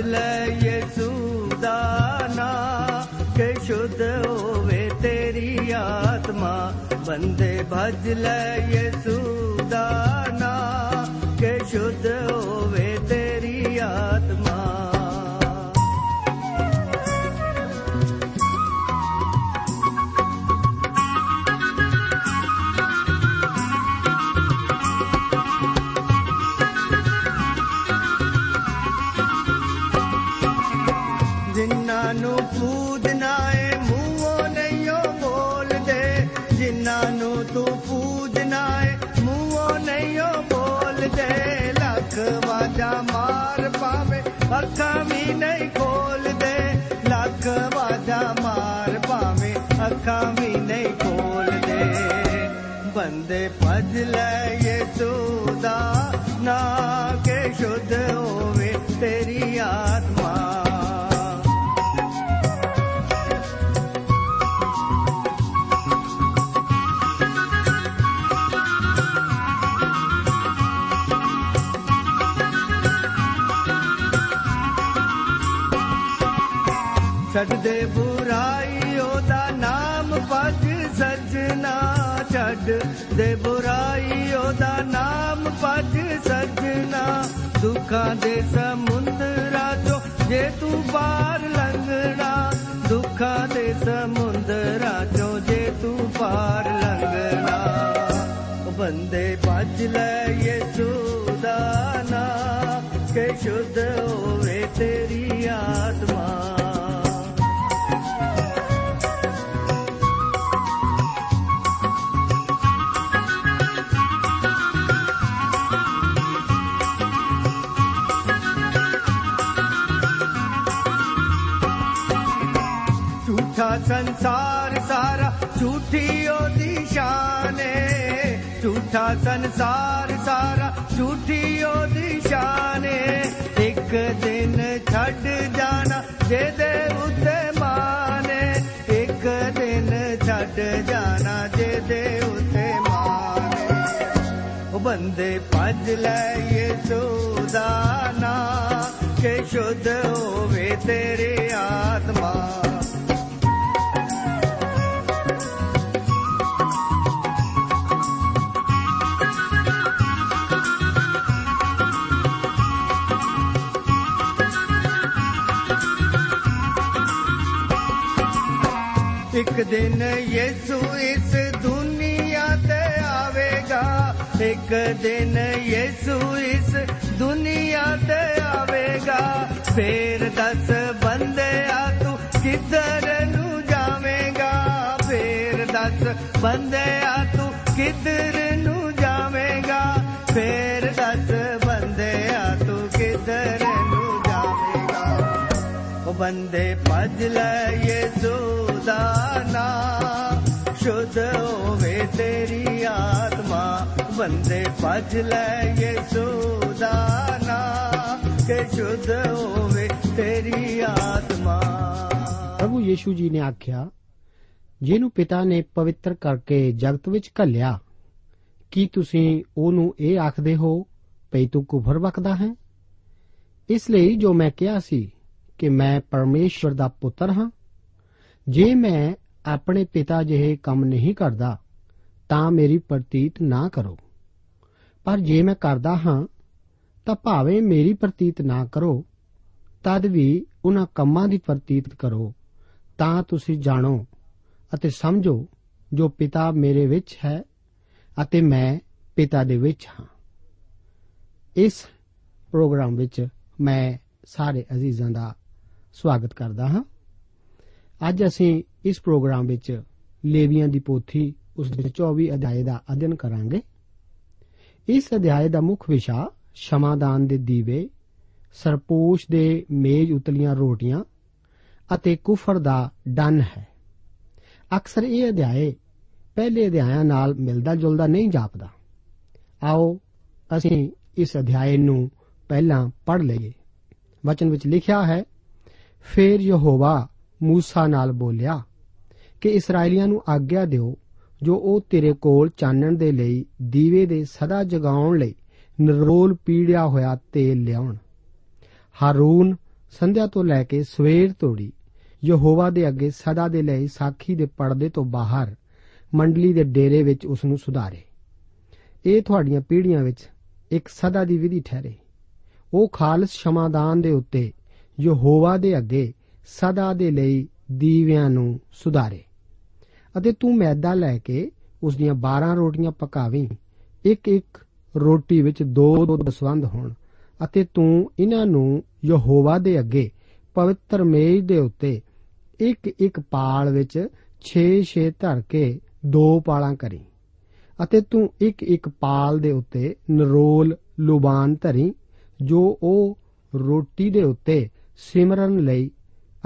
बदलय सुदाना के शुद्ध होवे तेरी आत्मा। बंदे भजलय भजल ਮਾਰ ਪਾਵੇ, ਅੱਖਾਂ ਵੀ ਨਹੀਂ ਖੋਲਦੇ, ਲੱਖ ਵਾਜਾ ਮਾਰ ਪਾਵੇ, ਅੱਖਾਂ ਵੀ ਨਹੀਂ ਖੋਲਦੇ। ਬੰਦੇ ਭਜ ਲੈ ਯਿਸੂ ਦਾ, ਨਾ ਕੇ ਸ਼ੁੱਧ ਛੱਡ ਦੇ ਬੁਰਾਈ, ਉਹਦਾ ਨਾਮ ਭਜ ਸਜਣਾ ਛੱਡ ਦੇ ਬੁਰਾਈ, ਉਹਦਾ ਨਾਮ ਭਜ ਸਜਣਾ। ਦੁੱਖਾਂ ਦੇ ਸਮੁੰਦਰਾਂ ਚੋਂ ਜੇ ਤੂੰ ਪਾਰ ਲੰਘਣਾ, ਦੁੱਖਾਂ ਦੇ ਸਮੁੰਦਰਾਂ ਚੋਂ ਜੇ ਤੂੰ ਪਾਰ ਲੰਘਣਾ। ਉਹ ਬੰਦੇ ਭਜ ਲੈ ਯਿਸੂ ਦਾ ਨਾਮ ਕਿ ਸ਼ੁੱਧ ਹੋਵੇ ਝੂਠਾ ਸੰਸਾਰ ਸਾਰਾ, ਝੂਠੀ ਉਹਦੀ ਸ਼ਾਨ ਏ। ਝੂਠਾ ਸੰਸਾਰ ਸਾਰਾ, ਝੂਠੀ ਉਹਦੀ ਸ਼ਾਨ ਏ। ਇੱਕ ਦਿਨ ਛੱਡ ਜਾਣਾ, ਜਿਹਦੇ ਉੱਤੇ ਮਾਨ ਏ। ਇੱਕ ਦਿਨ ਛੱਡ ਜਾਣਾ, ਜਿਹਦੇ ਉੱਤੇ ਮਾਨ ਏ। ਉਹ ਬੰਦੇ ਭੱਜ ਲੈ ਯਿਸੂ ਦਾ ਨਾਂ, ਕਿ ਸ਼ੁੱਧ ਹੋਵੇ ਤੇਰੀ ਆਤਮਾ। ਇੱਕ ਦਿਨ ਯਿਸੂ ਇਸ ਦੁਨੀਆ ਤੇ ਆਵੇਗਾ ਇੱਕ ਦਿਨ ਯਿਸੂ ਇਸ ਦੁਨੀਆ ਤੇ ਆਵੇਗਾ ਫੇਰ ਦਸ ਬੰਦਿਆ ਤੂੰ ਕਿੱਧਰ ਨੂੰ ਜਾਵੇਂਗਾ ਫੇਰ ਦਸ ਬੰਦਿਆ ਤੂੰ ਕਿੱਧਰ ਨੂੰ ਜਾਵੇਂਗਾ ਫੇਰ ਬੰਦੇ ਭਜ ਲੈ ਯਿਸੂ ਦਾ ਨਾਮ ਸ਼ੁੱਧ ਹੋਵੇ ਤੇਰੀ ਆਤਮਾ ਬੰਦੇ ਭਜ ਲੈ ਯਿਸੂ ਦਾ ਨਾਮ ਕਿ ਸ਼ੁੱਧ ਹੋਵੇ ਤੇਰੀ ਆਤਮਾ ਪ੍ਰਭੂ ਯੀਸ਼ੂ ਜੀ ਨੇ ਆਖਿਆ ਜਿਹਨੂੰ ਪਿਤਾ ਨੇ ਪਵਿੱਤਰ ਕਰਕੇ ਜਗਤ ਵਿੱਚ ਘੱਲਿਆ ਕੀ ਤੁਸੀਂ ਉਹਨੂੰ ਇਹ ਆਖਦੇ ਹੋ ਭਈ ਤੂੰ ਕੁਫਰ ਬਕਦਾ ਹੈ ਇਸ ਲਈ ਜੋ ਮੈਂ ਕਿਹਾ ਸੀ ਕਿ ਮੈਂ ਪਰਮੇਸ਼ਵਰ ਦਾ ਪੁੱਤਰ ਹਾਂ। ਜੇ ਮੈਂ ਆਪਣੇ ਪਿਤਾ ਜਿਹੇ ਕੰਮ ਨਹੀਂ ਕਰਦਾ, ਤਾਂ ਮੇਰੀ ਪ੍ਰਤੀਤ ਨਾ ਕਰੋ। ਪਰ ਜੇ ਮੈਂ ਕਰਦਾ ਹਾਂ, ਤਾਂ ਭਾਵੇਂ ਮੇਰੀ ਪ੍ਰਤੀਤ ਨਾ ਕਰੋ, ਤਦ ਵੀ ਉਹਨਾਂ ਕੰਮਾਂ ਦੀ ਪ੍ਰਤੀਤ ਕਰੋ। ਤਾਂ ਤੁਸੀਂ ਜਾਣੋ ਅਤੇ ਸਮਝੋ, ਜੋ ਪਿਤਾ ਮੇਰੇ ਵਿੱਚ ਹੈ ਅਤੇ ਮੈਂ ਪਿਤਾ ਦੇ ਵਿੱਚ ਹਾਂ। ਇਸ ਪ੍ਰੋਗਰਾਮ ਵਿੱਚ ਮੈਂ ਸਾਰੇ ਅਜ਼ੀਜ਼ਾਂ ਦਾ ਸਵਾਗਤ ਕਰਦਾ ਹਾਂ। ਅੱਜ ਅਸੀਂ ਇਸ ਪ੍ਰੋਗਰਾਮ ਵਿੱਚ ਲੇਵੀਆਂ ਦੀ ਪੋਥੀ ਉਸ ਦੇ 24 ਅਧਿਆਏ ਦਾ ਅਧਿਐਨ ਕਰਾਂਗੇ। ਇਸ ਅਧਿਆਏ ਦਾ ਮੁੱਖ ਵਿਸ਼ਾ ਸ਼ਮਾਦਾਨ ਦੇ ਦੀਵੇ, ਸਰਪੋਸ਼ ਦੇ ਮੇਜ਼ ਉਤਲੀਆਂ ਰੋਟੀਆਂ ਅਤੇ ਕੁਫਰ ਦਾ ਡਨ ਹੈ। ਅਕਸਰ ਇਹ ਅਧਿਆਏ ਪਹਿਲੇ ਅਧਿਆਇਆਂ ਨਾਲ ਮਿਲਦਾ ਜੁਲਦਾ ਨਹੀਂ ਜਾਪਦਾ। ਆਓ ਅਸੀਂ ਇਸ ਅਧਿਆਏ ਨੂੰ ਪਹਿਲਾਂ ਪੜ੍ਹ ਲਈਏ। ਵਚਨ ਵਿੱਚ ਲਿਖਿਆ ਹੈ ਫੇਰ ਯਹੋਵਾ ਮੂਸਾ ਨਾਲ ਬੋਲਿਆ, ਕਿ ਇਸرائیਲੀਆਂ ਨੂੰ ਆਗਿਆ ਦਿਓ, ਜੋ ਉਹ ਤੇਰੇ ਕੋਲ ਚਾਨਣ ਦੇ ਲਈ, ਦੀਵੇ ਦੇ ਸਦਾ ਜਗਾਉਣ ਲਈ ਨਰੋਲ ਪੀੜਿਆ ਹੋਇਆ ਤੇਲ ਲਿਆਉਣ। ਹਾਰੂਨ ਸੰਧਿਆ ਤੋਂ ਲੈ ਕੇ ਸਵੇਰ ਤੋੜੀ, ਯਹੋਵਾ ਦੇ ਅੱਗੇ ਸਦਾ ਦੇ ਲਈ ਸਾਖੀ ਦੇ ਪਰਦੇ ਤੋਂ ਬਾਹਰ, ਮੰਡਲੀ ਦੇ ਡੇਰੇ ਵਿੱਚ ਉਸ ਨੂੰ ਸੁਧਾਰੇ। ਇਹ ਤੁਹਾਡੀਆਂ ਪੀੜ੍ਹੀਆਂ ਵਿੱਚ ਇੱਕ ਸਦਾ ਦੀ ਵਿਧੀ ਠਹਿਰੇ। ਉਹ ਖਾਲਸ ਸ਼ਮਾਦਾਨ ਦੇ ਉੱਤੇ ਯਹੋਵਾ ਦੇ ਅੱਗੇ ਸਦਾ ਦੇ ਲਈ ਦੀਵਿਆਂ ਨੂੰ ਸੁਧਾਰੇ। ਅਤੇ ਤੂੰ ਮੈਦਾ ਲੈ ਕੇ ਉਸ ਦੀਆਂ 12 ਰੋਟੀਆਂ ਪਕਾਵੀਂ। ਇੱਕ ਇੱਕ ਰੋਟੀ ਵਿੱਚ ਦੋ ਦੋ ਦਸਵੰਦ ਹੋਣ। ਅਤੇ ਤੂੰ ਇਹਨਾਂ ਨੂੰ ਯਹੋਵਾ ਦੇ ਅੱਗੇ ਪਵਿੱਤਰ ਮੇਜ਼ ਦੇ ਉੱਤੇ ਇੱਕ ਇੱਕ ਪਾਲ ਵਿੱਚ 6-6 ਧਰ ਕੇ ਦੋ ਪਾਲਾਂ ਕਰੀ। ਅਤੇ ਤੂੰ ਇੱਕ ਇੱਕ ਪਾਲ ਦੇ ਉੱਤੇ ਨਰੋਲ ਲੁਬਾਨ ਧਰੀ, ਜੋ ਉਹ ਰੋਟੀ ਦੇ ਉੱਤੇ ਸਿਮਰਨ ਲਈ,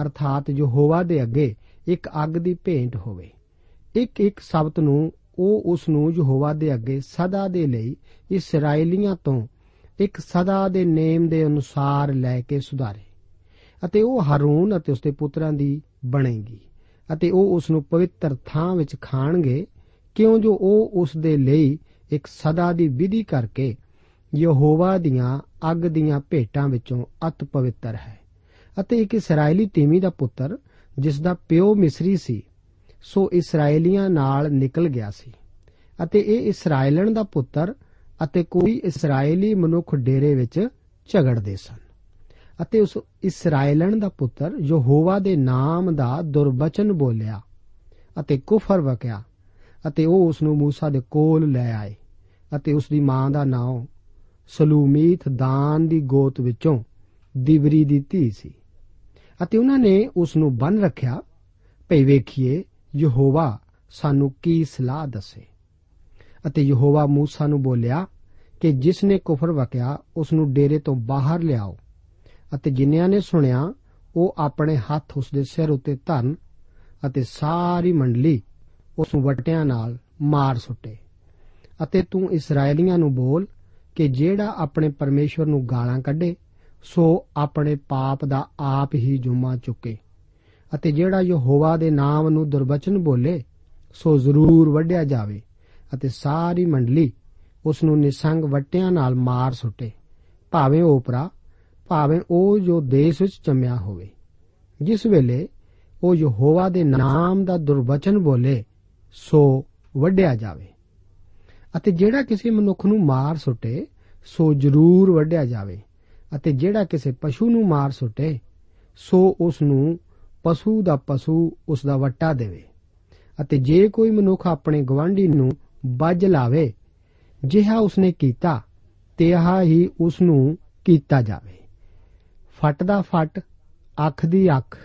ਅਰਥਾਤ ਯਹੋਵਾ ਦੇ ਅੱਗੇ ਇੱਕ ਅੱਗ ਦੀ ਭੇਂਟ ਹੋਵੇ। ਇੱਕ ਇੱਕ ਸ਼ਬਦ ਨੂੰ, ਉਹ ਉਸ ਨੂੰ ਯਹੋਵਾ ਦੇ ਅੱਗੇ ਸਦਾ ਦੇ ਲਈ ਇਸرائیਲੀਆਂ ਤੋਂ ਇੱਕ ਸਦਾ ਦੇ ਨੇਮ ਦੇ ਅਨੁਸਾਰ ਲੈ ਕੇ ਸੁਧਾਰੇ। ਅਤੇ ਉਹ ਹਰੂਨ ਅਤੇ ਉਸਦੇ ਪੁੱਤਰਾਂ ਦੀ ਬਣੇਗੀ। ਅਤੇ ਉਹ ਉਸ ਨੂੰ ਪਵਿੱਤਰ ਥਾਂ ਵਿੱਚ ਖਾਣਗੇ, ਕਿਉਂ ਜੋ ਉਹ ਉਸ ਦੇ ਲਈ ਇੱਕ ਸਦਾ ਦੀ ਵਿਧੀ ਕਰਕੇ ਯਹੋਵਾ ਦੀਆਂ ਅੱਗ ਦੀਆਂ ਭੇਟਾਂ ਵਿੱਚੋਂ ਅਤ ਪਵਿੱਤਰ ਹੈ। ਅਤੇ ਇੱਕ ਇਸرائیਲੀ ਤੀਮੀ ਦਾ ਪੁੱਤਰ ਜਿਸ ਦਾ ਪਿਓ ਮਿਸਰੀ ਸੀ, ਸੋ ਇਸرائیਲੀਆਂ ਨਾਲ ਨਿਕਲ ਗਿਆ ਸੀ। ਅਤੇ ਇਹ ਇਸرائیਲਣ ਦਾ ਪੁੱਤਰ ਅਤੇ ਕੋਈ ਇਸرائیਲੀ ਮਨੁੱਖ ਡੇਰੇ ਵਿੱਚ ਝਗੜਦੇ ਸਨ। ਅਤੇ ਉਸ ਇਸرائیਲਣ ਦਾ ਪੁੱਤਰ ਯਹੋਵਾ ਦੇ ਨਾਮ ਦਾ ਦੁਰਵਚਨ ਬੋਲਿਆ ਅਤੇ ਕੁਫਰ ਵਕਿਆ ਅਤੇ ਉਹ ਉਸ ਨੂੰ موسی ਦੇ ਕੋਲ ਲੈ ਆਏ ਅਤੇ ਉਸ ਦੀ ਮਾਂ ਦਾ ਨਾਮ ਸਲੂਮੀਤ ਦਾਨ ਦੀ ਗੋਤ ਵਿੱਚੋਂ ਦਿਬਰੀ ਦੀ ਧੀ ਸੀ। ਅਤੇ ਉਹਨਾਂ ਨੇ ਉਸ ਨੂੰ ਬੰਨ ਰੱਖਿਆ, ਭਈ ਵੇਖੀਏ, ਯਹੋਵਾ ਸਾਨੂੰ ਕੀ ਸਲਾਹ ਦੱਸੇ? ਅਤੇ ਯਹੋਵਾ موسی ਨੂੰ ਬੋਲਿਆ, ਕਿ ਜਿਸ ਨੇ ਕੁਫਰ ਵਕਿਆ ਉਸ ਨੂੰ ਡੇਰੇ ਤੋਂ ਬਾਹਰ ਲਿਆਓ। ਅਤੇ ਜਿਨ੍ਹਾਂ ਨੇ ਸੁਣਿਆ, ਉਹ ਆਪਣੇ ਹੱਥ ਉਸ ਦੇ ਸਿਰ ਉੱਤੇ ਧਰਨ ਅਤੇ ਸਾਰੀ ਮੰਡਲੀ ਉਸ ਨੂੰ ਵਟਿਆਂ ਨਾਲ ਮਾਰ ਸੁੱਟੇ। ਅਤੇ ਤੂੰ ਇਸرائیਲੀਆਂ ਨੂੰ ਬੋਲ ਕਿ ਜਿਹੜਾ ਆਪਣੇ ਪਰਮੇਸ਼ਵਰ ਨੂੰ ਗਾਲਾਂ ਕੱਢੇ ਸੋ ਆਪਣੇ ਪਾਪ ਦਾ ਆਪ ਹੀ ਜੁਮਾ ਚੁੱਕੇ ਅਤੇ ਜਿਹੜਾ ਯਹੋਵਾ ਦੇ ਨਾਮ ਨੂੰ ਦੁਰਬਚਨ ਬੋਲੇ, ਸੋ ਜ਼ਰੂਰ ਵੱਢਿਆ ਜਾਵੇ ਅਤੇ ਸਾਰੀ ਮੰਡਲੀ ਉਸ ਨੂੰ ਨਿਸੰਗ ਵਟਿਆਂ ਨਾਲ ਮਾਰ ਸੁੱਟੇ। ਭਾਵੇਂ ਓਪਰਾ ਭਾਵੇਂ ਉਹ ਜੋ ਦੇਸ਼ ਵਿੱਚ ਜੰਮਿਆ ਹੋਵੇ। ਜਿਸ ਵੇਲੇ ਉਹ ਯਹੋਵਾ ਦੇ ਨਾਮ ਦਾ ਦੁਰਬਚਨ ਬੋਲੇ, ਸੋ ਵੱਢਿਆ ਜਾਵੇ। ਅਤੇ ਜਿਹੜਾ ਕਿਸੇ ਮਨੁੱਖ ਨੂੰ ਮਾਰ ਸੁੱਟੇ, ਸੋ ਜ਼ਰੂਰ ਵੱਢਿਆ ਜਾਵੇ। ਅਤੇ ਜਿਹੜਾ ਕਿਸੇ ਪਸ਼ੂ ਨੂੰ ਮਾਰ ਸੁੱਟੇ, ਸੋ ਉਸ ਨੂੰ ਪਸ਼ੂ ਦਾ ਪਸ਼ੂ ਉਸ ਦਾ ਵੱਟਾ ਦੇਵੇ। ਅਤੇ ਜੇ ਕੋਈ ਮਨੁੱਖ ਆਪਣੇ ਗਵਾਂਢੀ ਨੂੰ ਵੱਜ ਲਾਵੇ, ਜਿਹਾ ਉਸਨੇ ਕੀਤਾ, ਤਿਹਾ ਹੀ ਉਸ ਨੂੰ ਕੀਤਾ ਜਾਵੇ। ਫੱਟ ਦਾ ਫੱਟ, ਅੱਖ ਦੀ ਅੱਖ,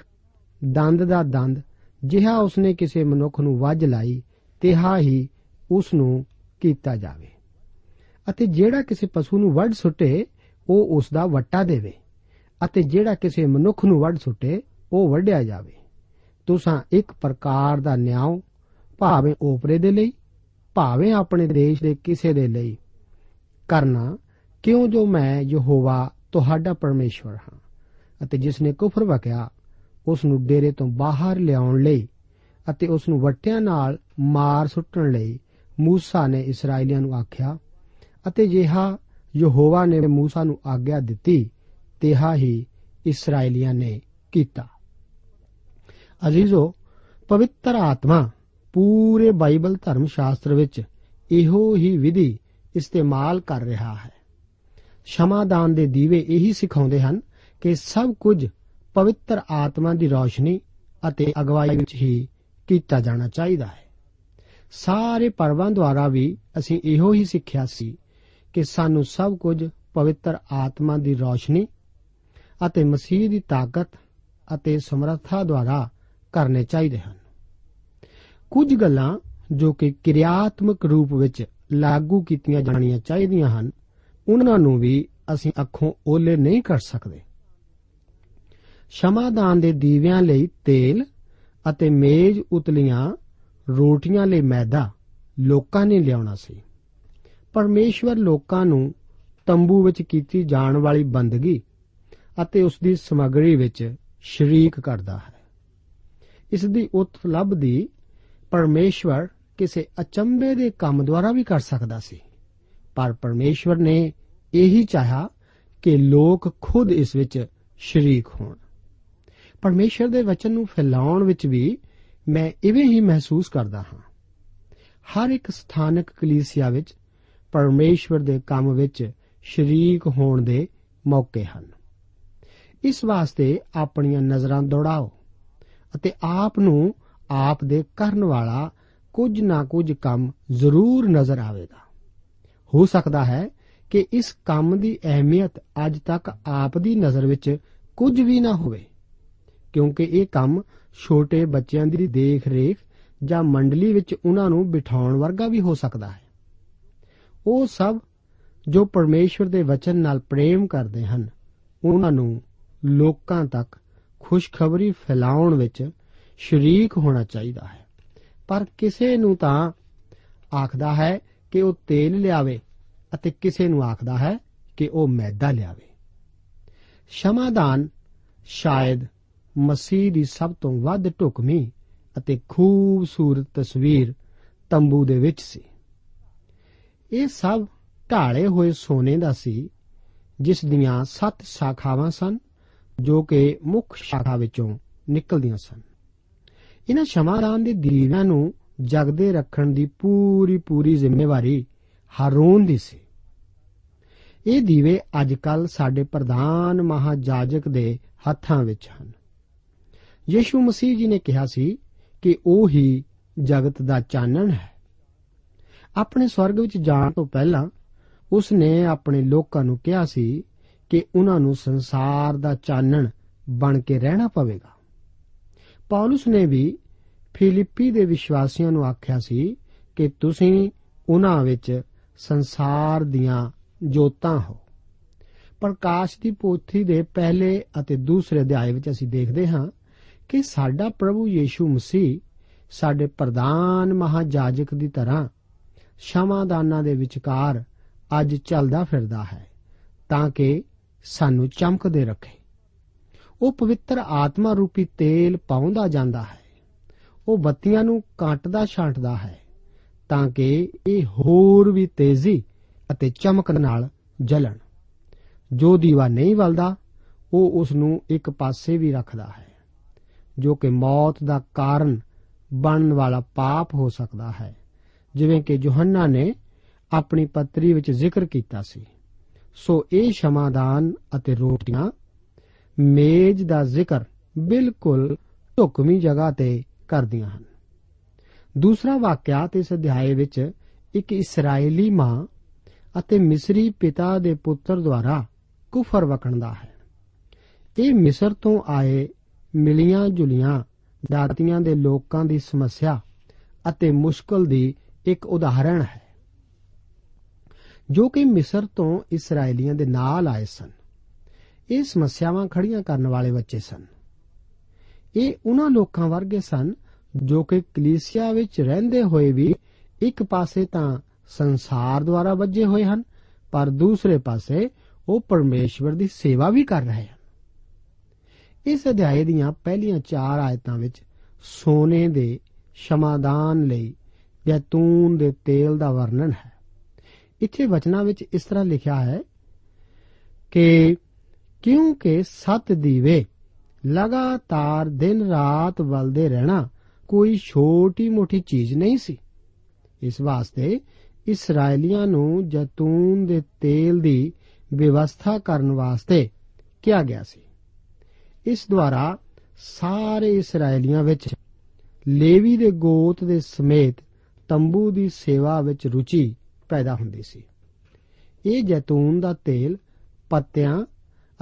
ਦੰਦ ਦਾ ਦੰਦ, ਜਿਹਾ ਉਸਨੇ ਕਿਸੇ ਮਨੁੱਖ ਨੂੰ ਵੱਜ ਲਾਈ, ਤਿਹਾ ਹੀ ਉਸ ਨੂੰ ਕੀਤਾ ਜਾਵੇ। ਅਤੇ ਜਿਹੜਾ ਕਿਸੇ ਪਸ਼ੂ ਨੂੰ ਵੱਢ ਸੁੱਟੇ ਉਹ ਉਸ ਦਾ ਵੱਟਾ ਦੇਵੇ ਅਤੇ ਜਿਹੜਾ ਕਿਸੇ ਮਨੁੱਖ ਨੂੰ ਵੱਢ ਸੁੱਟੇ, ਉਹ ਵੱਢਿਆ ਜਾਵੇ। ਤੁਸੀਂ ਇੱਕ ਪ੍ਰਕਾਰ ਦਾ ਨਿਆਂ ਭਾਵੇਂ ਓਪਰੇ ਦੇ ਲਈ, ਭਾਵੇਂ ਆਪਣੇ ਦੇਸ਼ ਦੇ ਕਿਸੇ ਦੇ ਲਈ। ਕਰਨਾ, ਕਿਉਂ ਜੋ ਮੈਂ ਯਹੋਵਾ ਤੁਹਾਡਾ ਪਰਮੇਸ਼ਵਰ ਹਾਂ? ਅਤੇ ਜਿਸ ਨੇ ਕੁਫਰ ਵਕਿਆ ਉਸ ਨੂੰ ਡੇਰੇ ਤੋਂ ਬਾਹਰ ਲਿਆਉਣ ਲਈ ਅਤੇ ਉਸ ਨੂੰ ਵਟਿਆਂ ਨਾਲ ਮਾਰ ਸੁੱਟਣ ਲਈ ਮੂਸਾ ਨੇ ਇਸرائیਲੀਆਂ ਨੂੰ ਆਖਿਆ, ਅਤੇ ਜਿਹਾ ਯਹੋਵਾ ਨੇ موسی ਨੂੰ ਆਗਿਆ ਦਿੱਤੀ ਤੇਹਾ ਹੀ ਇਸرائیਲੀਆਂ ਨੇ ਕੀਤਾ। ਅਜ਼ੀਜ਼ੋ, ਪਵਿੱਤਰ ਆਤਮਾ, ਪੂਰੇ ਬਾਈਬਲ ਧਰਮ ਸ਼ਾਸਤਰ ਵਿੱਚ ਇਹੋ ਹੀ ਵਿਧੀ ਇਸਤੇਮਾਲ ਕਰ ਰਿਹਾ ਹੈ। ਸ਼ਮਾਦਾਨ ਦੇ ਦੀਵੇ ਇਹੀ ਸਿਖਾਉਂਦੇ ਹਨ ਕਿ ਸਭ ਕੁਝ ਪਵਿੱਤਰ ਆਤਮਾ ਦੀ ਰੌਸ਼ਨੀ ਅਤੇ ਅਗਵਾਈ ਵਿੱਚ ਹੀ ਕੀਤਾ ਜਾਣਾ ਚਾਹੀਦਾ ਹੈ। ਸਾਰੇ ਪਰਵਾਂ ਦੁਆਰਾ ਵੀ ਅਸੀਂ ਇਹੋ ਹੀ ਸਿੱਖਿਆ ਸੀ ਕਿ ਸਾਨੂੰ ਸਭ ਕੁਝ ਪਵਿੱਤਰ ਆਤਮਾ ਦੀ ਰੌਸ਼ਨੀ ਅਤੇ ਮਸੀਹ ਦੀ ਤਾਕਤ ਅਤੇ ਸਮਰੱਥਾ ਦੁਆਰਾ ਕਰਨੇ ਚਾਹੀਦੇ ਹਨ। ਕੁਝ ਗੱਲਾਂ ਜੋ ਕਿ ਕਿਰਿਆਤਮਕ ਰੂਪ ਵਿੱਚ ਲਾਗੂ ਕੀਤੀਆਂ ਜਾਣੀਆਂ ਚਾਹੀਦੀਆਂ ਹਨ, ਉਹਨਾਂ ਨੂੰ ਵੀ ਅਸੀਂ ਅੱਖੋਂ ਓਲੇ ਨਹੀਂ ਕਰ ਸਕਦੇ। ਸ਼ਮਾਦਾਨ ਦੇ ਦੀਵਿਆਂ ਲਈ ਤੇਲ ਅਤੇ ਮੇਜ਼ ਉਤਲੀਆਂ ਰੋਟੀਆਂ ਲਈ ਮੈਦਾ ਲੋਕਾਂ ਨੇ ਲਿਆਉਣਾ ਸੀ। ਪਰਮੇਸ਼ਵਰ ਲੋਕਾਂ ਨੂੰ ਤੰਬੂ ਵਿੱਚ ਕੀਤੀ ਜਾਣ ਵਾਲੀ ਬੰਦਗੀ ਅਤੇ ਉਸ ਦੀ ਸਮੱਗਰੀ ਵਿੱਚ ਸ਼ਰੀਕ ਕਰਦਾ ਹੈ। ਇਸ ਦੀ ਉਤਪਲਬਧੀ ਪਰਮੇਸ਼ਵਰ ਕਿਸੇ ਅਚੰਬੇ ਦੇ ਕੰਮ ਦੁਆਰਾ ਵੀ ਕਰ ਸਕਦਾ ਸੀ। ਪਰ ਪਰਮੇਸ਼ਵਰ ਨੇ ਇਹੀ ਚਾਹਿਆ ਕਿ ਲੋਕ ਖੁਦ ਇਸ ਵਿੱਚ ਸ਼ਰੀਕ ਹੋਣ। ਪਰਮੇਸ਼ਰ ਦੇ ਵਚਨ ਨੂੰ ਫੈਲਾਉਣ ਵਿੱਚ ਵੀ ਮੈਂ ਇਵੇਂ ਹੀ ਮਹਿਸੂਸ ਕਰਦਾ ਹਾਂ। ਹਰ ਇੱਕ ਸਥਾਨਕ ਕਲੀਸਿਆ ਵਿੱਚ ਪਰਮੇਸ਼ਵਰ ਦੇ ਕੰਮ ਵਿੱਚ ਸ਼ਰੀਕ ਹੋਣ ਦੇ ਮੌਕੇ ਹਨ। ਇਸ ਵਾਸਤੇ ਆਪਣੀਆਂ ਨਜ਼ਰਾਂ ਦੌੜਾਓ ਅਤੇ ਆਪ ਨੂੰ ਆਪ ਦੇ ਕਰਨ ਵਾਲਾ ਕੁਝ ਨਾ ਕੁਝ ਕੰਮ ਜ਼ਰੂਰ ਨਜ਼ਰ ਆਵੇਗਾ। ਹੋ ਸਕਦਾ ਹੈ ਕਿ ਇਸ ਕੰਮ ਦੀ ਅਹਿਮੀਅਤ ਅੱਜ ਤੱਕ ਆਪ ਦੀ ਨਜ਼ਰ ਵਿੱਚ ਕੁਝ ਵੀ ਨਾ ਹੋਵੇ, ਕਿਉਂਕਿ ਇਹ ਕੰਮ ਛੋਟੇ ਬੱਚਿਆਂ ਦੀ ਦੇਖ-ਰੇਖ ਜਾਂ ਮੰਡਲੀ ਵਿੱਚ ਉਹਨਾਂ ਨੂੰ ਬਿਠਾਉਣ ਵਰਗਾ ਵੀ ਹੋ ਸਕਦਾ ਹੈ। ਉਹ ਸਭ ਜੋ ਪਰਮੇਸ਼ਵਰ ਦੇ ਵਚਨ ਨਾਲ ਪ੍ਰੇਮ ਕਰਦੇ ਹਨ, ਉਹਨਾਂ ਨੂੰ ਲੋਕਾਂ ਤੱਕ ਖੁਸ਼ਖਬਰੀ ਫੈਲਾਉਣ ਵਿੱਚ ਸ਼ਰੀਕ ਹੋਣਾ ਚਾਹੀਦਾ ਹੈ। ਪਰ ਕਿਸੇ ਨੂੰ ਤਾਂ ਆਖਦਾ ਹੈ ਕਿ ਉਹ ਤੇਲ ਲਿਆਵੇ ਅਤੇ ਕਿਸੇ ਨੂੰ ਆਖਦਾ ਹੈ ਕਿ ਉਹ ਮੈਦਾ ਲਿਆਵੇ। ਸ਼ਮਾਦਾਨ ਸ਼ਾਇਦ ਮਸੀਹ ਦੀ ਸਭ ਤੋਂ ਵੱਧ ਢੁਕਵੀਂ ਅਤੇ ਖੂਬਸੂਰਤ ਤਸਵੀਰ ਤੰਬੂ ਦੇ ਵਿੱਚ ਸੀ। ਇਹ ਸਭ ਢਾਲੇ ਹੋਏ ਸੋਨੇ ਦਾ ਸੀ, ਜਿਸ ਦੀਆਂ ਸੱਤ ਸ਼ਾਖਾਵਾਂ ਸਨ, ਜੋ ਕਿ ਮੁੱਖ ਸ਼ਾਖਾ ਵਿੱਚੋਂ ਨਿਕਲਦੀਆਂ ਸਨ। ਇਹਨਾਂ ਸ਼ਮਾਦਾਨ ਦੇ ਦੀਵਿਆਂ ਨੂੰ ਜਗਦੇ ਰੱਖਣ ਦੀ ਪੂਰੀ ਪੂਰੀ ਜ਼ਿੰਮੇਵਾਰੀ ਹਾਰੂਨ ਦੀ ਸੀ। ਇਹ ਦੀਵੇ ਅੱਜਕੱਲ ਸਾਡੇ ਪ੍ਰਧਾਨ ਮਹਾਜਾਜਕ ਦੇ ਹੱਥਾਂ ਵਿੱਚ ਹਨ। ਯੀਸ਼ੂ ਮਸੀਹ ਜੀ ਨੇ ਕਿਹਾ ਸੀ ਕਿ ਉਹ ਹੀ ਜਗਤ ਦਾ ਚਾਨਣ ਹੈ। ਆਪਣੇ ਸਵਰਗ ਵਿੱਚ ਜਾਣ ਤੋਂ ਪਹਿਲਾਂ ਉਸ ਨੇ ਆਪਣੇ ਲੋਕਾਂ ਨੂੰ ਕਿਹਾ ਸੀ ਕਿ ਉਹਨਾਂ ਨੂੰ ਸੰਸਾਰ ਦਾ ਚਾਨਣ ਬਣ ਕੇ ਰਹਿਣਾ ਪਵੇਗਾ। ਪੌਲਸ ਨੇ ਵੀ ਫਿਲਿੱਪੀ ਦੇ ਵਿਸ਼ਵਾਸੀਆਂ ਨੂੰ ਆਖਿਆ ਸੀ ਕਿ ਤੁਸੀਂ ਉਹਨਾਂ ਵਿੱਚ ਸੰਸਾਰ ਦੀਆਂ ਜੋਤਾਂ ਹੋ। ਪ੍ਰਕਾਸ਼ ਦੀ ਪੋਥੀ ਦੇ ਪਹਿਲੇ ਅਤੇ ਦੂਸਰੇ ਅਧਿਆਇ ਵਿੱਚ ਅਸੀਂ ਦੇਖਦੇ ਹਾਂ ਕਿ ਸਾਡਾ ਪ੍ਰਭੂ ਯੀਸ਼ੂ ਮਸੀਹ ਸਾਡੇ ਪ੍ਰਧਾਨ ਮਹਾਜਾਜਕ ਦੀ ਤਰ੍ਹਾਂ ਸ਼ਮਾਦਾਨਾਂ ਦੇ ਵਿਚਕਾਰ ਅੱਜ ਚੱਲਦਾ ਫਿਰਦਾ ਹੈ, ਤਾਂ ਕਿ ਸਾਨੂੰ ਚਮਕਦੇ ਰੱਖੇ। ਉਹ ਪਵਿੱਤਰ ਆਤਮਾ ਰੂਪੀ ਤੇਲ ਪਾਉਂਦਾ ਜਾਂਦਾ ਹੈ। ਉਹ ਬੱਤੀਆਂ ਨੂੰ ਕਾਟਦਾ ਛਾਂਟਦਾ ਹੈ, ਤਾਂ ਕਿ ਇਹ ਹੋਰ ਵੀ ਤੇਜ਼ੀ ਅਤੇ ਚਮਕ ਨਾਲ ਜਲਣ। ਜੋ ਦੀਵਾ ਨਹੀਂ ਬਲਦਾ ਉਹ ਉਸ ਨੂੰ ਇੱਕ ਪਾਸੇ ਵੀ ਰੱਖਦਾ ਹੈ, ਜੋ ਕਿ ਮੌਤ ਦਾ ਕਾਰਨ ਬਣਨ ਵਾਲਾ ਪਾਪ ਹੋ ਸਕਦਾ ਹੈ। ਜਿਵੇਂ ਕਿ ਯੋਹੰਨਾ ਨੇ ਆਪਣੀ ਪੱਤਰੀ ਵਿੱਚ ਜ਼ਿਕਰ ਕੀਤਾ ਸੀ। ਸੋ ਇਹ ਸ਼ਮਾਦਾਨ ਅਤੇ ਰੋਟੀਆਂ ਮੇਜ਼ ਦਾ ਜ਼ਿਕਰ ਬਿਲਕੁਲ ਢੁਕਵੀਂ ਜਗ੍ਹਾ ਤੇ ਕਰਦੀਆਂ ਹਨ। ਦੂਸਰਾ ਵਾਕਿਆ ਇਸ ਅਧਿਆਏ ਵਿੱਚ ਇੱਕ ਇਸرائیਲੀ ਮਾਂ ਅਤੇ ਮਿਸਰੀ ਪਿਤਾ ਦੇ ਪੁੱਤਰ ਦੁਆਰਾ ਕੁਫਰ ਵਕਣਦਾ ਹੈ। ਇਹ ਮਿਸਰ ਤੋਂ ਆਏ ਮਿਲੀਆਂ ਜੁਲੀਆਂ ਦਾਤੀਆਂ ਦੇ ਲੋਕਾਂ ਦੀ ਸਮੱਸਿਆ ਅਤੇ ਮੁਸ਼ਕਲ ਦੀ ਇੱਕ ਉਦਾਹਰਣ ਹੈ। ਜੋ ਕਿ ਮਿਸਰ ਤੋਂ ਇਸرائیਲੀਆਂ ਦੇ ਨਾਲ ਆਏ ਸਨ। ਇਹ ਸਮੱਸਿਆਵਾਂ ਖੜੀਆਂ ਕਰਨ ਵਾਲੇ ਬੱਚੇ ਸਨ। ਇਹ ਉਹਨਾਂ ਲੋਕਾਂ ਵਰਗੇ ਸਨ ਜੋ ਕਿ ਕਲੀਸਿਆ ਵਿੱਚ ਰਹਿੰਦੇ ਹੋਏ ਵੀ ਇੱਕ ਪਾਸੇ ਤਾਂ ਸੰਸਾਰ ਦੁਆਰਾ ਵੱਜੇ ਹੋਏ ਹਨ, ਪਰ ਦੂਸਰੇ ਪਾਸੇ ਉਹ ਪਰਮੇਸ਼ਵਰ ਦੀ ਸੇਵਾ ਵੀ ਕਰ ਰਹੇ ਹਨ। ਇਸ ਅਧਿਆਏ ਦੀਆਂ ਪਹਿਲੀਆਂ 4 ਆਇਤਾਂ ਵਿੱਚ ਸੋਨੇ ਦੇ ਸ਼ਮਾਦਾਨ ਲਈ ਜੈਤੂਨ ਦੇ ਤੇਲ ਦਾ ਵਰਣਨ ਹੈ। ਇੱਥੇ ਵਚਨਾਂ ਵਿੱਚ ਇਸ ਤਰ੍ਹਾਂ ਲਿਖਿਆ ਹੈ ਕਿ ਕਿਉਂਕਿ ਸੱਤ ਦੀਵੇ ਲਗਾਤਾਰ ਦਿਨ ਰਾਤ ਬਲਦੇ ਰਹਿਣਾ ਕੋਈ ਛੋਟੀ-ਮੋਟੀ ਚੀਜ਼ ਨਹੀਂ ਸੀ। ਇਸ ਵਾਸਤੇ ਇਸرائیਲੀਆਂ ਨੂੰ ਜੈਤੂਨ ਦੇ ਤੇਲ ਦੀ ਵਿਵਸਥਾ ਕਰਨ ਵਾਸਤੇ ਕਿਹਾ ਗਿਆ ਸੀ। ਇਸ ਦੁਆਰਾ ਸਾਰੇ ਇਸرائیਲੀਆਂ ਵਿੱਚ ਲੇਵੀ ਦੇ ਗੋਤ ਦੇ ਸਮੇਤ ਤੰਬੂ ਦੀ ਸੇਵਾ ਵਿੱਚ ਰੁਚੀ ਪੈਦਾ ਹੁੰਦੀ ਸੀ। ਇਹ ਜੈਤੂਨ ਦਾ ਤੇਲ, ਪੱਤਿਆਂ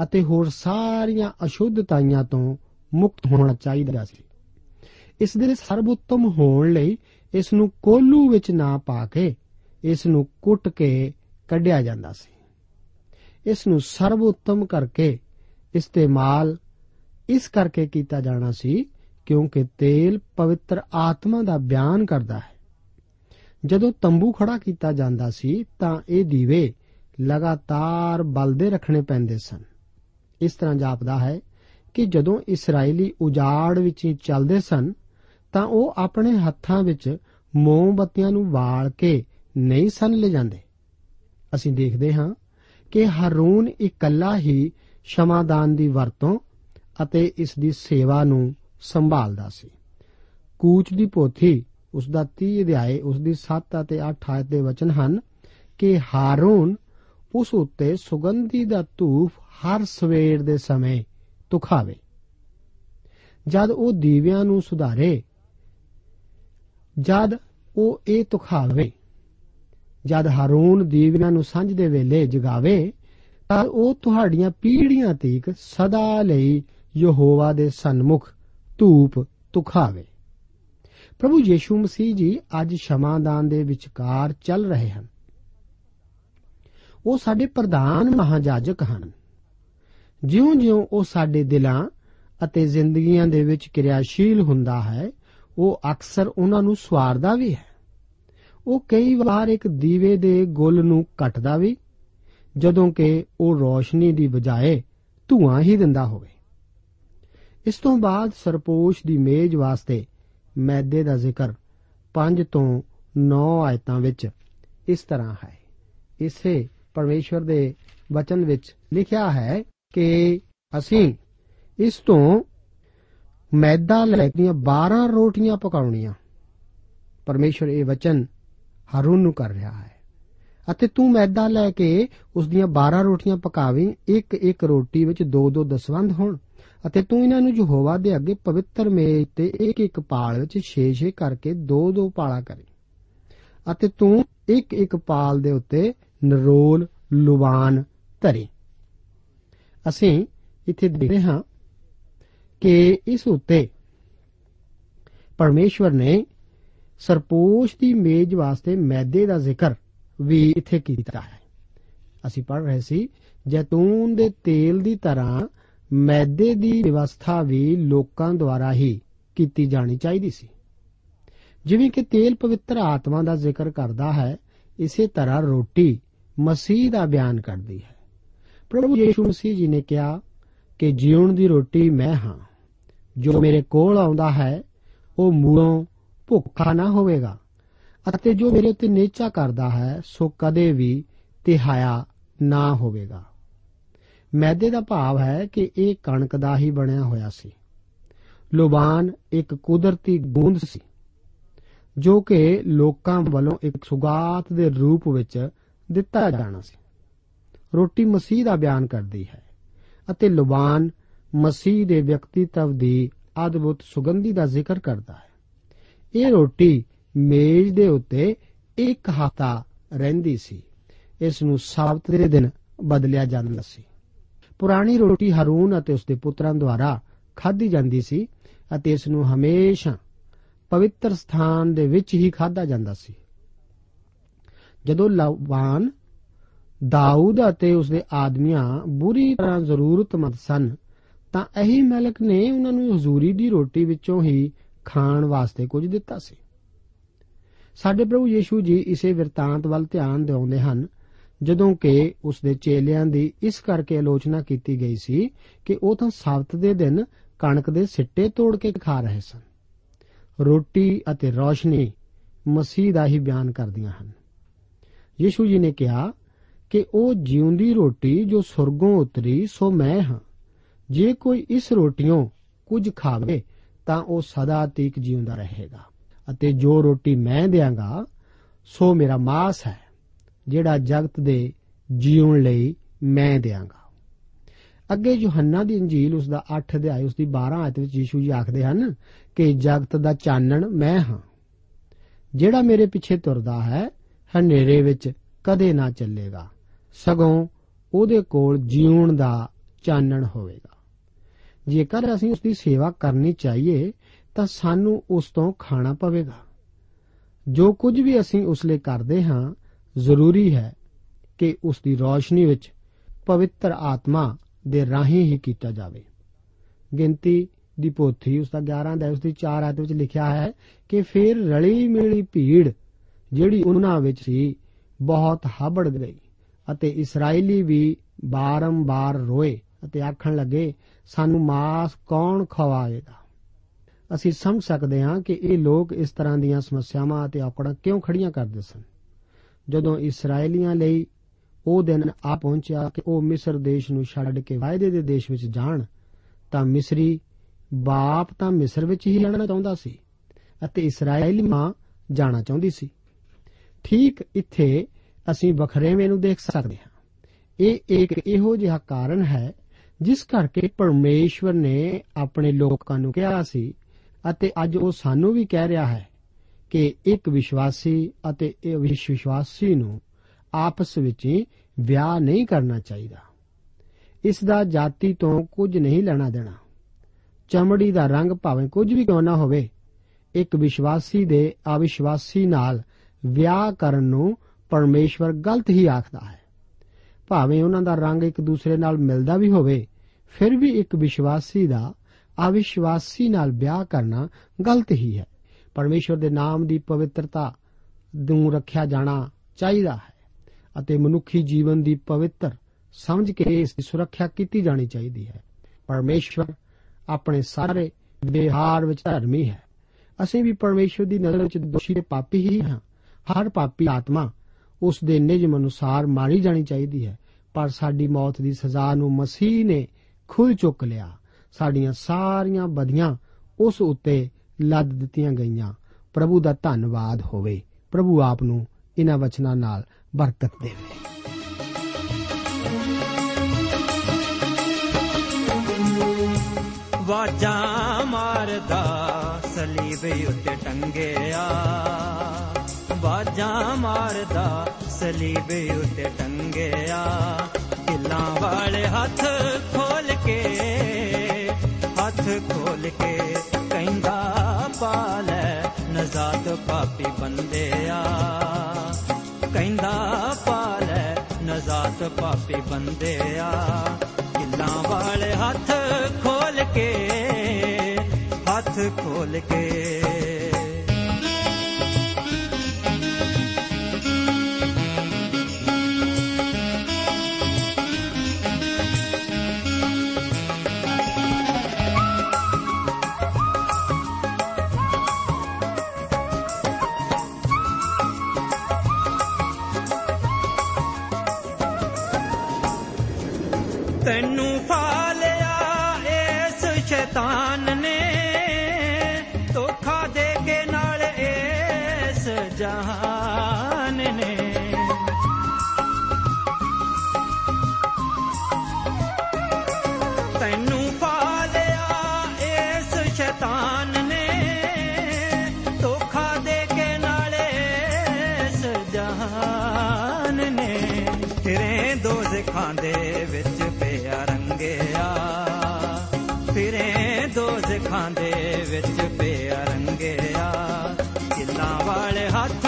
ਅਤੇ ਹੋਰ ਸਾਰੀਆਂ ਅਸ਼ੁੱਧਤਾਈਆਂ ਤੋਂ ਮੁਕਤ ਹੋਣਾ ਚਾਹੀਦਾ ਸੀ। ਇਸ ਦੇ ਸਰਬਉੱਤਮ ਹੋਣ ਲਈ ਇਸ ਨੂੰ ਕੋਲੂ ਵਿੱਚ ਨਾ ਪਾ ਕੇ ਇਸ ਨੂੰ ਕੁੱਟ ਕੇ ਕੱਢਿਆ ਜਾਂਦਾ ਸੀ। ਇਸ ਨੂੰ ਸਰਬਉੱਤਮ ਕਰਕੇ ਇਸਤੇਮਾਲ ਇਸ ਕਰਕੇ ਕੀਤਾ ਜਾਣਾ ਸੀ ਕਿਉਂਕਿ ਤੇਲ ਪਵਿੱਤਰ ਆਤਮਾ ਦਾ ਬਿਆਨ ਕਰਦਾ ਹੈ। ਜਦੋਂ ਤੰਬੂ ਖੜਾ ਕੀਤਾ ਜਾਂਦਾ ਸੀ ਤਾਂ ਇਹ ਦੀਵੇ ਲਗਾਤਾਰ ਬਲਦੇ ਰੱਖਣੇ ਪੈਂਦੇ ਸਨ। ਇਸ ਤਰ੍ਹਾਂ ਜਾਪਦਾ ਹੈ ਕਿ ਜਦੋਂ ਇਸرائیਲੀ ਉਜਾੜ ਵਿੱਚ ਚੱਲਦੇ ਸਨ, ਤਾਂ ਉਹ ਆਪਣੇ ਹੱਥਾਂ ਵਿੱਚ ਮੋਮਬੱਤੀਆਂ ਨੂੰ ਵਾਲ ਕੇ ਨਹੀਂ ਸਨ ਲੈ ਜਾਂਦੇ ਅਸੀਂ ਦੇਖਦੇ ਹਾਂ ਕਿ ਹਰੂਨ ਇਕੱਲਾ ਹੀ ਸ਼ਮਾਦਾਨ ਦੀ ਵਰਤੋਂ ਅਤੇ ਇਸ ਦੀ ਸੇਵਾ ਨੂੰ ਸੰਭਾਲਦਾ ਸੀ। ਕੂਚ ਦੀ ਪੋਥੀ ਉਸ ਦਾ 30 ਅਧਿਆਏ ਉਸ ਦੀ 7 ਅਤੇ 8 ਆਇਤ ਦੇ ਵਚਨ ਹਨ ਕਿ ਹਾਰੂਨ ਉਸ ਉੱਤੇ ਸੁਗੰਧੀ ਦਾ ਧੂਫ ਹਰ ਸਵੇਰ ਦੇ ਸਮੇਂ ਤੁਖਾਵੇ। ਜਦ ਉਹ ਦੀਵਿਆਂ ਨੂੰ ਸੁਧਾਰੇ, ਜਦ ਉਹ ਇਹ ਤੁਖਾਵੇ, ਜਦ ਹਾਰੂਨ ਦੀਵਿਆਂ ਨੂੰ ਸੰਝ ਦੇ ਵੇਲੇ ਜਗਾਵੇ, ਤਾਂ ਉਹ ਤੁਹਾਡੀਆਂ ਪੀੜ੍ਹੀਆਂ ਤੀਕ ਸਦਾ ਲਈ ਯਹੋਵਾ ਦੇ ਸਨਮੁਖ ਧੂਪ ਤੁਖਾਵੇ। ਪ੍ਰਭੂ ਯੀਸ਼ੂ ਮਸੀਹ ਜੀ ਅੱਜ ਸ਼ਮਾਦਾਨ ਦੇ ਵਿਚਕਾਰ ਚੱਲ ਰਹੇ ਹਨ। ਉਹ ਸਾਡੇ ਪ੍ਰਧਾਨ ਮਹਾਜਾਜਕ ਹਨ। ਜਿਉਂ-ਜਿਉਂ ਉਹ ਸਾਡੇ ਦਿਲਾਂ ਅਤੇ ਜ਼ਿੰਦਗੀਆਂ ਦੇ ਵਿੱਚ ਕਿਰਿਆਸ਼ੀਲ ਹੁੰਦਾ ਹੈ, ਉਹ ਅਕਸਰ ਉਹਨਾਂ ਨੂੰ ਸਵਾਰਦਾ ਵੀ ਹੈ। ਉਹ ਕਈ ਵਾਰ ਇੱਕ ਦੀਵੇ ਦੇ ਗੁੱਲ ਨੂੰ ਕੱਟਦਾ ਵੀ, ਜਦੋਂ ਕਿ ਉਹ ਰੋਸ਼ਨੀ ਦੀ ਬਜਾਏ ਧੂਆਂ ਹੀ ਦਿੰਦਾ ਹੋਵੇ। ਇਸ ਤੋਂ ਬਾਅਦ ਸਰਪੋਸ਼ ਦੀ ਮੇਜ਼ ਵਾਸਤੇ ਮੈਦੇ ਦਾ ਜ਼ਿਕਰ 5 ਤੋਂ 9 ਆਇਤਾਂ ਵਿੱਚ ਇਸ ਤਰ੍ਹਾਂ ਹੈ। ਇਸੇ ਪਰਮੇਸ਼ਵਰ ਦੇ ਵਚਨ ਵਿੱਚ ਲਿਖਿਆ ਹੈ ਕਿ ਅਸੀਂ ਇਸ ਤੋਂ ਮੈਦਾ ਲੈ ਕੇ 12 ਰੋਟੀਆਂ ਪਕਾਉਣੀਆਂ। ਪਰਮੇਸ਼ਵਰ ਇਹ ਵਚਨ ਹਾਰੂਨ ਨੂੰ ਕਰ ਰਿਹਾ ਹੈ। ਅਤੇ ਤੂੰ ਮੈਦਾ ਲੈ ਕੇ ਉਸ ਦੀਆਂ 12 ਰੋਟੀਆਂ ਪਕਾਵੀਂ ਇੱਕ ਇੱਕ ਰੋਟੀ ਵਿੱਚ ਦੋ ਦੋ ਦਸਵੰਧ ਹੋਣ। ਅਤੇ ਤੂੰ ਇਹਨਾਂ ਨੂੰ ਯਹੋਵਾ ਦੇ ਅੱਗੇ ਪਵਿੱਤਰ ਮੇਜ਼ ਤੇ ਇੱਕ ਇੱਕ ਪਾਲ ਵਿੱਚ 6-6 ਕਰਕੇ ਦੋ ਦੋ ਪਾਲਾ ਕਰੇ। ਅਤੇ ਤੂੰ ਇੱਕ ਇੱਕ ਪਾਲ ਦੇ ਉੱਤੇ ਨਰੋਲ, ਲੁਬਾਨ ਧਰੇ। ਅਸੀਂ ਇੱਥੇ ਦੇਖਦੇ ਹਾਂ ਕਿ ਇਸ ਉੱਤੇ ਪਰਮੇਸ਼ਵਰ ਨੇ ਸਰਪੋਸ਼ ਦੀ ਮੇਜ਼ ਵਾਸਤੇ ਮੈਦੇ ਦਾ ਜ਼ਿਕਰ ਵੀ ਇੱਥੇ ਕੀਤਾ ਹੈ। ਅਸੀਂ ਪੜ੍ਹ ਰਹੇ ਸੀ, ਜੈਤੂਨ ਦੇ ਤੇਲ ਦੀ ਤਰ੍ਹਾਂ ਮੈਦੇ ਦੀ ਵਿਵਸਥਾ ਵੀ ਲੋਕਾਂ ਦੁਆਰਾ ਹੀ ਕੀਤੀ ਜਾਣੀ ਚਾਹੀਦੀ ਸੀ। ਜਿਵੇਂ ਕਿ ਤੇਲ ਪਵਿੱਤਰ ਆਤਮਾ ਦਾ ਜ਼ਿਕਰ ਕਰਦਾ ਹੈ, ਇਸੇ ਤਰ੍ਹਾਂ ਰੋਟੀ ਮਸੀਹ ਦਾ ਬਿਆਨ ਕਰਦੀ ਹੈ। ਪ੍ਰਭੂ ਯੀਸ਼ੂ ਮਸੀਹ ਜੀ ਨੇ ਕਿਹਾ ਕਿ ਜੀਵਨ ਦੀ ਰੋਟੀ ਮੈਂ ਹਾਂ। ਜੋ ਮੇਰੇ ਕੋਲ ਆਉਂਦਾ ਹੈ, ਉਹ ਮੂਲੋਂ ਭੁੱਖਾ ਨਾ ਹੋਵੇਗਾ ਅਤੇ ਜੋ ਮੇਰੇ ਉੱਤੇ ਨੇਚਾ ਕਰਦਾ ਹੈ, ਸੋ ਕਦੇ ਵੀ ਤਿਹਾਇਆ ਨਾ ਹੋਵੇਗਾ। ਮੈਦੇ ਦਾ ਭਾਵ ਹੈ ਕਿ ਇਹ ਕਣਕ ਦਾ ਹੀ ਬਣਿਆ ਹੋਇਆ ਸੀ। ਲੁਬਾਨ ਇੱਕ ਕੁਦਰਤੀ ਗੂੰਦ ਸੀ, ਜੋ ਕਿ ਲੋਕਾਂ ਵੱਲੋਂ ਇੱਕ ਸੁਗਾਤ ਦੇ ਰੂਪ ਵਿੱਚ ਦਿੱਤਾ ਜਾਣਾ ਸੀ। ਰੋਟੀ ਮਸੀਹ ਦਾ ਬਿਆਨ ਕਰਦੀ ਹੈ ਅਤੇ ਲੁਬਾਨ ਮਸੀਹ ਦੇ ਵਿਅਕਤੀਤਵ ਦੀ ਅਦਭੁਤ ਸੁਗੰਧੀ ਦਾ ਜ਼ਿਕਰ ਕਰਦਾ ਹੈ। ਇਹ ਰੋਟੀ ਮੇਜ਼ ਦੇ ਉੱਤੇ ਇੱਕ ਹਫ਼ਤਾ ਰਹਿੰਦੀ ਸੀ। ਇਸ ਨੂੰ ਸਬਤ ਦੇ ਦਿਨ ਬਦਲਿਆ ਜਾਂਦਾ ਸੀ। ਪੁਰਾਣੀ ਰੋਟੀ ਹਾਰੂਨ ਅਤੇ ਉਸਦੇ ਪੁੱਤਰਾਂ ਦੁਆਰਾ ਖਾਧੀ ਜਾਂਦੀ ਸੀ ਅਤੇ ਇਸ ਨੂੰ ਹਮੇਸ਼ਾ ਪਵਿੱਤਰ ਸਥਾਨ ਦੇ ਵਿੱਚ ਹੀ ਖਾਧਾ ਜਾਂਦਾ ਸੀ। ਜਦੋਂ ਲਵਾਨ ਦਾਊਦ ਅਤੇ ਉਸਦੇ ਆਦਮੀਆਂ ਬੁਰੀ ਤਰ੍ਹਾਂ ਜ਼ਰੂਰਤਮੰਦ ਸਨ, ਤਾਂ ਇਹੀ ਮਲਕ ਨੇ ਉਹਨਾਂ ਨੂੰ ਹਜ਼ੂਰੀ ਦੀ ਰੋਟੀ ਵਿੱਚੋਂ ਹੀ ਖਾਣ ਵਾਸਤੇ ਕੁਝ ਦਿੱਤਾ ਸੀ। ਸਾਡੇ ਪ੍ਰਭੂ ਯੀਸ਼ੂ ਜੀ ਇਸੇ ਵਰਤਾਂਤ ਵੱਲ ਧਿਆਨ ਦਿਉਂਦੇ ਹਨ ਜਦੋਂ ਕਿ ਉਸ ਦੇ ਚੇਲਿਆਂ ਦੀ ਇਸ ਕਰਕੇ ਆਲੋਚਨਾ ਕੀਤੀ ਗਈ ਸੀ ਕਿ ਉਹ ਤਾਂ ਸਬਤ ਦੇ ਦਿਨ ਕਣਕ ਦੇ ਸਿੱਟੇ ਤੋੜ ਕੇ ਖਾ ਰਹੇ ਸਨ। ਰੋਟੀ ਅਤੇ ਰੋਸ਼ਨੀ ਮਸੀਹ ਦਾ ਹੀ ਬਿਆਨ ਕਰਦੀਆਂ ਹਨ। ਯੀਸ਼ੂ ਜੀ ਨੇ ਕਿਹਾ ਕਿ ਉਹ ਜਿਉਂਦੀ ਰੋਟੀ ਜੋ ਸੁਰਗੋਂ ਉਤਰੀ, ਸੋ ਮੈਂ ਹਾਂ। ਜੇ ਕੋਈ ਇਸ ਰੋਟੀਆਂ ਕੁਝ ਖਾਵੇ, ਤਾਂ ਉਹ ਸਦਾ ਤੀਕ ਜਿਉਂਦਾ ਰਹੇਗਾ। ਅਤੇ ਜੋ ਰੋਟੀ ਮੈਂ ਦਿਆਂਗਾ, ਸੋ ਮੇਰਾ ਮਾਸ ਹੈ। ਜਿਹੜਾ ਜਗਤ ਦੇ ਜੀਉਣ ਲਈ ਮੈਂ ਦਿਆਂਗਾ। ਅੱਗੇ ਯੋਹੰਨਾ ਦੀ ਇੰਜੀਲ ਉਸ ਦਾ 8 ਅਧਿਆਇ, ਉਸ ਦੀ 12 ਆਇਤ ਵਿੱਚ ਯੀਸ਼ੂ ਜੀ ਆਖਦੇ ਹਨ ਕਿ ਜਗਤ ਦਾ ਚਾਨਣ ਮੈਂ ਹਾਂ। ਜਿਹੜਾ ਮੇਰੇ ਪਿੱਛੇ ਤੁਰਦਾ ਹੈ, ਹਨੇਰੇ ਵਿੱਚ ਕਦੇ ਨਾ ਚੱਲੇਗਾ। ਸਗੋਂ ਉਹਦੇ ਕੋਲ ਜੀਉਣ ਦਾ ਚਾਨਣ ਹੋਵੇਗਾ। ਜੇਕਰ ਅਸੀਂ ਉਸ ਦੀ ਸੇਵਾ ਕਰਨੀ ਚਾਹੀਏ, ਤਾਂ ਸਾਨੂੰ ਉਸ ਤੋਂ ਖਾਣਾ ਪਵੇਗਾ। ਜੋ ਕੁਝ ਵੀ ਅਸੀਂ ਉਸ ਲਈ ਕਰਦੇ ਹਾਂ ਜ਼ਰੂਰੀ ਹੈ ਕਿ ਉਸ ਦੀ ਰੋਸ਼ਨੀ ਵਿੱਚ ਪਵਿੱਤਰ ਆਤਮਾ ਦੇ ਰਾਹੀਂ ਹੀ ਕੀਤਾ ਜਾਵੇ। ਗਿਣਤੀ ਦੀ ਪੋਥੀ ਉਸ ਦਾ 11 ਦਾ ਉਸ ਦੀ 4 ਆਇਤ ਵਿੱਚ ਲਿਖਿਆ ਹੈ ਕਿ ਫਿਰ ਰਲੀ ਮਿਲੀ ਭੀੜ ਜਿਹੜੀ ਉਹਨਾਂ ਵਿੱਚ ਸੀ ਬਹੁਤ ਹਬੜ ਗਈ ਅਤੇ ਇਸرائیਲੀ ਵੀ ਬਾਰੰਬਾਰ ਰੋਏ ਅਤੇ ਆਖਣ ਲੱਗੇ, ਸਾਨੂੰ ਮਾਸ ਕੌਣ ਖਵਾਏਗਾ? ਅਸੀਂ ਸਮਝ ਸਕਦੇ ਹਾਂ ਕਿ ਇਹ ਲੋਕ ਇਸ ਤਰ੍ਹਾਂ ਦੀਆਂ ਸਮੱਸਿਆਵਾਂ ਅਤੇ ਔਕੜਾਂ ਕਿਉਂ ਖੜੀਆਂ ਕਰਦੇ ਸਨ। ਜਦੋਂ ਇਸرائیਲੀਆਂ ਲਈ ਉਹ ਦਿਨ ਆ ਪਹੁੰਚਿਆ ਕਿ ਉਹ ਮਿਸਰ ਦੇਸ਼ ਨੂੰ ਛੱਡ ਕੇ ਵਾਅਦੇ ਦੇ ਦੇਸ਼ ਵਿੱਚ ਜਾਣ, ਤਾਂ ਮਿਸਰੀ ਬਾਪ ਤਾਂ ਮਿਸਰ ਵਿੱਚ ਹੀ ਰਹਿਣਾ ਚਾਹੁੰਦਾ ਸੀ ਅਤੇ ਇਸرائیਲੀ ਮਾਂ ਜਾਣਾ ਚਾਹੁੰਦੀ ਸੀ। ਠੀਕ ਇੱਥੇ ਅਸੀਂ ਵਖਰੇਵੇਂ ਨੂੰ ਦੇਖ ਸਕਦੇ ਹਾਂ। ਇਹ ਇੱਕ ਇਹੋ ਜਿਹਾ ਕਾਰਨ ਹੈ ਜਿਸ ਕਰਕੇ ਪਰਮੇਸ਼ਵਰ ਨੇ ਆਪਣੇ ਲੋਕਾਂ ਨੂੰ ਕਿਹਾ ਸੀ ਅਤੇ ਅੱਜ ਉਹ ਸਾਨੂੰ ਵੀ ਕਹਿ ਰਿਹਾ ਹੈ ਕਿ ਇੱਕ ਵਿਸ਼ਵਾਸੀ ਅਤੇ ਇੱਕ ਵਿਸ਼ਵਾਸੀ ਨੂੰ ਆਪਸ ਵਿੱਚ ਵਿਆਹ ਨਹੀਂ ਕਰਨਾ ਚਾਹੀਦਾ। ਇਸ ਦਾ ਜਾਤੀ ਤੋਂ ਕੁਝ ਨਹੀਂ ਲੈਣਾ ਦੇਣਾ। ਚਮੜੀ ਦਾ ਰੰਗ ਭਾਵੇਂ ਕੁਝ ਵੀ ਕਿਉਂ ਨਾ ਹੋਵੇ, ਇੱਕ ਵਿਸ਼ਵਾਸੀ ਦੇ ਅਵਿਸ਼ਵਾਸੀ ਨਾਲ ਵਿਆਹ ਕਰਨ ਨੂੰ ਪਰਮੇਸ਼ਵਰ ਗਲਤ ਹੀ ਆਖਦਾ ਹੈ। ਭਾਵੇਂ ਉਹਨਾਂ ਦਾ ਰੰਗ ਇੱਕ ਦੂਸਰੇ ਨਾਲ ਮਿਲਦਾ ਵੀ ਹੋਵੇ, ਫਿਰ ਵੀ ਇੱਕ ਵਿਸ਼ਵਾਸੀ ਦਾ ਅਵਿਸ਼ਵਾਸੀ ਨਾਲ ਵਿਆਹ ਕਰਨਾ ਗਲਤ ਹੀ ਹੈ। ਪਰਮੇਸ਼ਵਰ ਦੇ ਨਾਮ ਦੀ ਪਵਿੱਤਰਤਾ ਨੂੰ ਰੱਖਿਆ ਜਾਣਾ ਚਾਹੀਦਾ ਹੈ ਅਤੇ ਮਨੁੱਖੀ ਜੀਵਨ ਦੀ ਪਵਿੱਤਰ ਸਮਝ ਕੇ ਇਸ ਦੀ ਸੁਰੱਖਿਆ ਕੀਤੀ ਜਾਣੀ ਚਾਹੀਦੀ ਹੈ। ਪਰਮੇਸ਼ਵਰ ਆਪਣੇ ਸਾਰੇ ਵਿਹਾਰ ਵਿੱਚ ਧਰਮੀ ਹੈ। ਅਸੀਂ ਵੀ ਪਰਮੇਸ਼ਵਰ ਦੀ ਨਜ਼ਰ ਵਿੱਚ ਦੋਸ਼ੀ ਤੇ ਪਾਪੀ ਹੀ ਹਾਂ। ਹਰ ਪਾਪੀ ਆਤਮਾ ਉਸ ਦੇ ਨਿਯਮ ਅਨੁਸਾਰ ਮਾਰੀ ਜਾਣੀ ਚਾਹੀਦੀ ਹੈ। ਪਰ ਸਾਡੀ ਮੌਤ ਦੀ ਸਜ਼ਾ ਨੂੰ ਮਸੀਹ ਨੇ ਖੁਦ ਚੁੱਕ ਲਿਆ। ਸਾਡੀਆਂ ਸਾਰੀਆਂ ਬਦੀਆਂ ਉਸ ਉੱਤੇ ਲੱਦ ਦਿੱਤੀਆਂ ਗਈਆਂ। ਪ੍ਰਭੂ ਦਾ ਧੰਨਵਾਦ ਹੋਵੇ। ਪ੍ਰਭੂ ਆਪ ਨੂੰ ਇਹਨਾਂ ਵਚਨਾਂ ਨਾਲ ਬਰਕਤ ਦੇਵੇ। ਵਾਜਾਂ ਮਾਰਦਾ, ਸਲੀਬ ਉੱਤੇ ਟੰਗਿਆ। ਵਾਜਾਂ ਮਾਰਦਾ, ਸਲੀਬ ਉੱਤੇ ਟੰਗਿਆ। ਕਿੱਲਾਂ ਵਾਲੇ ਹੱਥ ਖੋਲ ਕੇ, ਹੱਥ ਖੋਲ ਕੇ ਕਹਿੰਦਾ ਪਾਲੈ ਨਜ਼ਾਤ ਪਾਪੀ ਬੰਦਿਆ। ਕਹਿੰਦਾ ਪਾਲੈ ਨਜ਼ਾਤ ਪਾਪੀ ਬੰਦਿਆ। ਕਿੱਲਾਂ ਵਾਲੇ ਹੱਥ ਖੋਲ ਕੇ, ਹੱਥ ਖੋਲ ਕੇ ਦੇ ਵਿੱਚ ਪਿਆ ਰੰਗਿਆ। ਫਿਰੇ ਦੋਜ਼ਖਾਂ ਦੇ ਵਿੱਚ ਪਿਆ ਰੰਗਿਆ। ਕਿੱਲਾਂ ਵਾਲੇ ਹੱਥ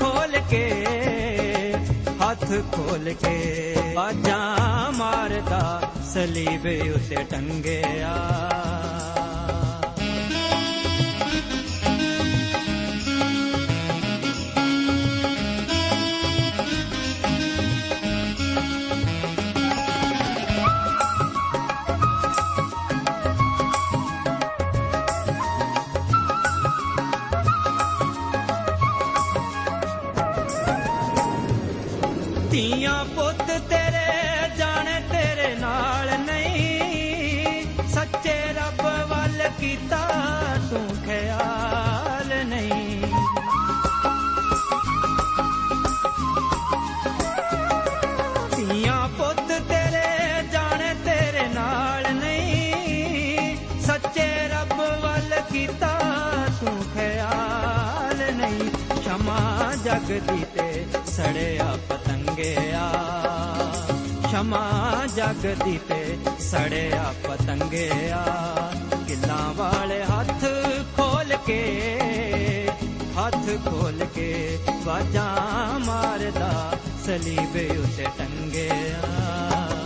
ਖੋਲ ਕੇ, ਹੱਥ ਖੋਲ ਕੇ ਬਾਜਾਂ ਮਾਰਦਾ, ਸਲੀਬ ਉਤੇ ਟੰਗਿਆ। ਦੁਨੀਆ ਪੁੱਤ ਤੇਰੇ, ਜਾਣੇ ਤੇਰੇ ਨਾਲ ਨਹੀਂ। ਸੱਚੇ ਰੱਬ ਵੱਲ ਕੀਤਾ ਤੂੰ ਖਿਆਲ ਨਹੀਂ। ਧੀਆਂ ਪੁੱਤ ਤੇਰੇ, ਜਾਣੇ ਤੇਰੇ ਨਾਲ ਨਹੀਂ। ਸੱਚੇ ਰੱਬ ਵੱਲ ਕੀਤਾ ਤੂੰ ਖਿਆਲ ਨਹੀਂ। ਸ਼ਮਾ ਜਗ ਦੀ ਸ਼ਮਾ ਜਗਦੀ ਤੇ ਸੜਿਆ ਪਤੰਗਿਆ, ਕਿੱਲਾਂ ਵਾਲੇ ਹੱਥ ਖੋਲ ਕੇ, ਹੱਥ ਖੋਲ ਕੇ ਬਾਜਾਂ ਮਾਰਦਾ ਸਲੀਬ ਉੱਤੇ ਟੰਗਿਆ।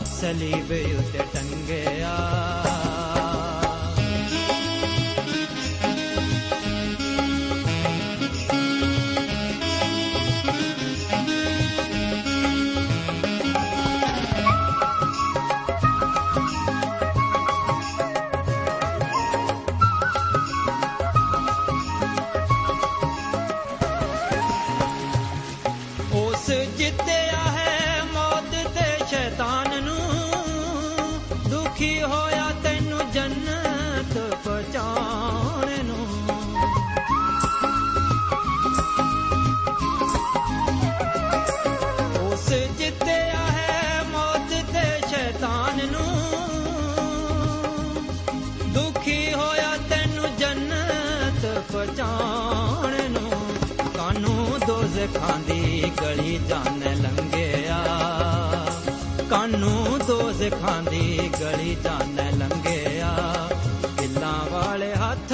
ਮਾਰਦਾ ਸਲੀਬ ਕਾਨੂੰ ਦੋਜ਼ਖਾਂ ਦੀ ਗਲੀ ਜਾਣ ਲੰਘਿਆ। ਕਾਨੂੰ ਦੋਜ਼ਖਾਂ ਦੀ ਗਲੀ ਜਾਣ ਲੰਘਿਆ। ਦਿਲਾਂ ਵਾਲੇ ਹੱਥ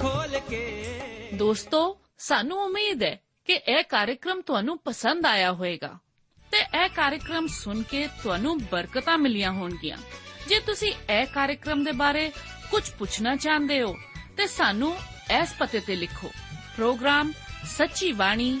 ਖੋਲ ਕੇ। ਦੋਸਤੋ, ਸਾਨੂੰ ਉਮੀਦ ਹੈ ਕਿ ਇਹ ਕਾਰਜਕ੍ਰਮ ਤੁਹਾਨੂੰ ਪਸੰਦ ਆਇਆ ਹੋਵੇਗਾ ਤੇ ਇਹ ਕਾਰਜਕ੍ਰਮ ਸੁਣ ਕੇ ਤੁਹਾਨੂੰ ਬਰਕਤਾਂ ਮਿਲੀਆਂ ਹੋਣਗੀਆਂ। ਜੇ ਤੁਸੀਂ ਇਹ ਕਾਰਜਕ੍ਰਮ ਦੇ ਬਾਰੇ ਕੁਝ ਪੁੱਛਣਾ ਚਾਹੁੰਦੇ ਹੋ, ਤੇ ਸਾਨੂੰ ਇਸ ਪਤੇ ਤੇ ਲਿਖੋ। Program Sachi Bani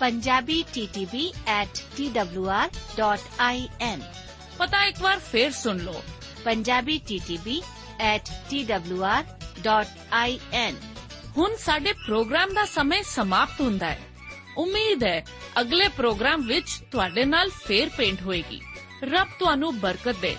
punjabi ttb at twr.in ਪਤਾ ਇੱਕ ਵਾਰ ਫੇਰ ਸੁਣ ਲਓ punjabi ttb at twr.in ਹੁਣ ਸਾਡੇ ਪ੍ਰੋਗਰਾਮ ਦਾ ਸਮੇਂ ਸਮਾਪਤ ਹੁੰਦਾ ਹੈ ਉਮੀਦ ਹੈ ਅਗਲੇ ਪ੍ਰੋਗਰਾਮ ਵਿੱਚ ਤੁਹਾਡੇ ਨਾਲ ਫੇਰ ਪੇਂਟ ਹੋਏਗੀ ਰੱਬ ਤੁਹਾਨੂੰ ਬਰਕਤ ਦੇ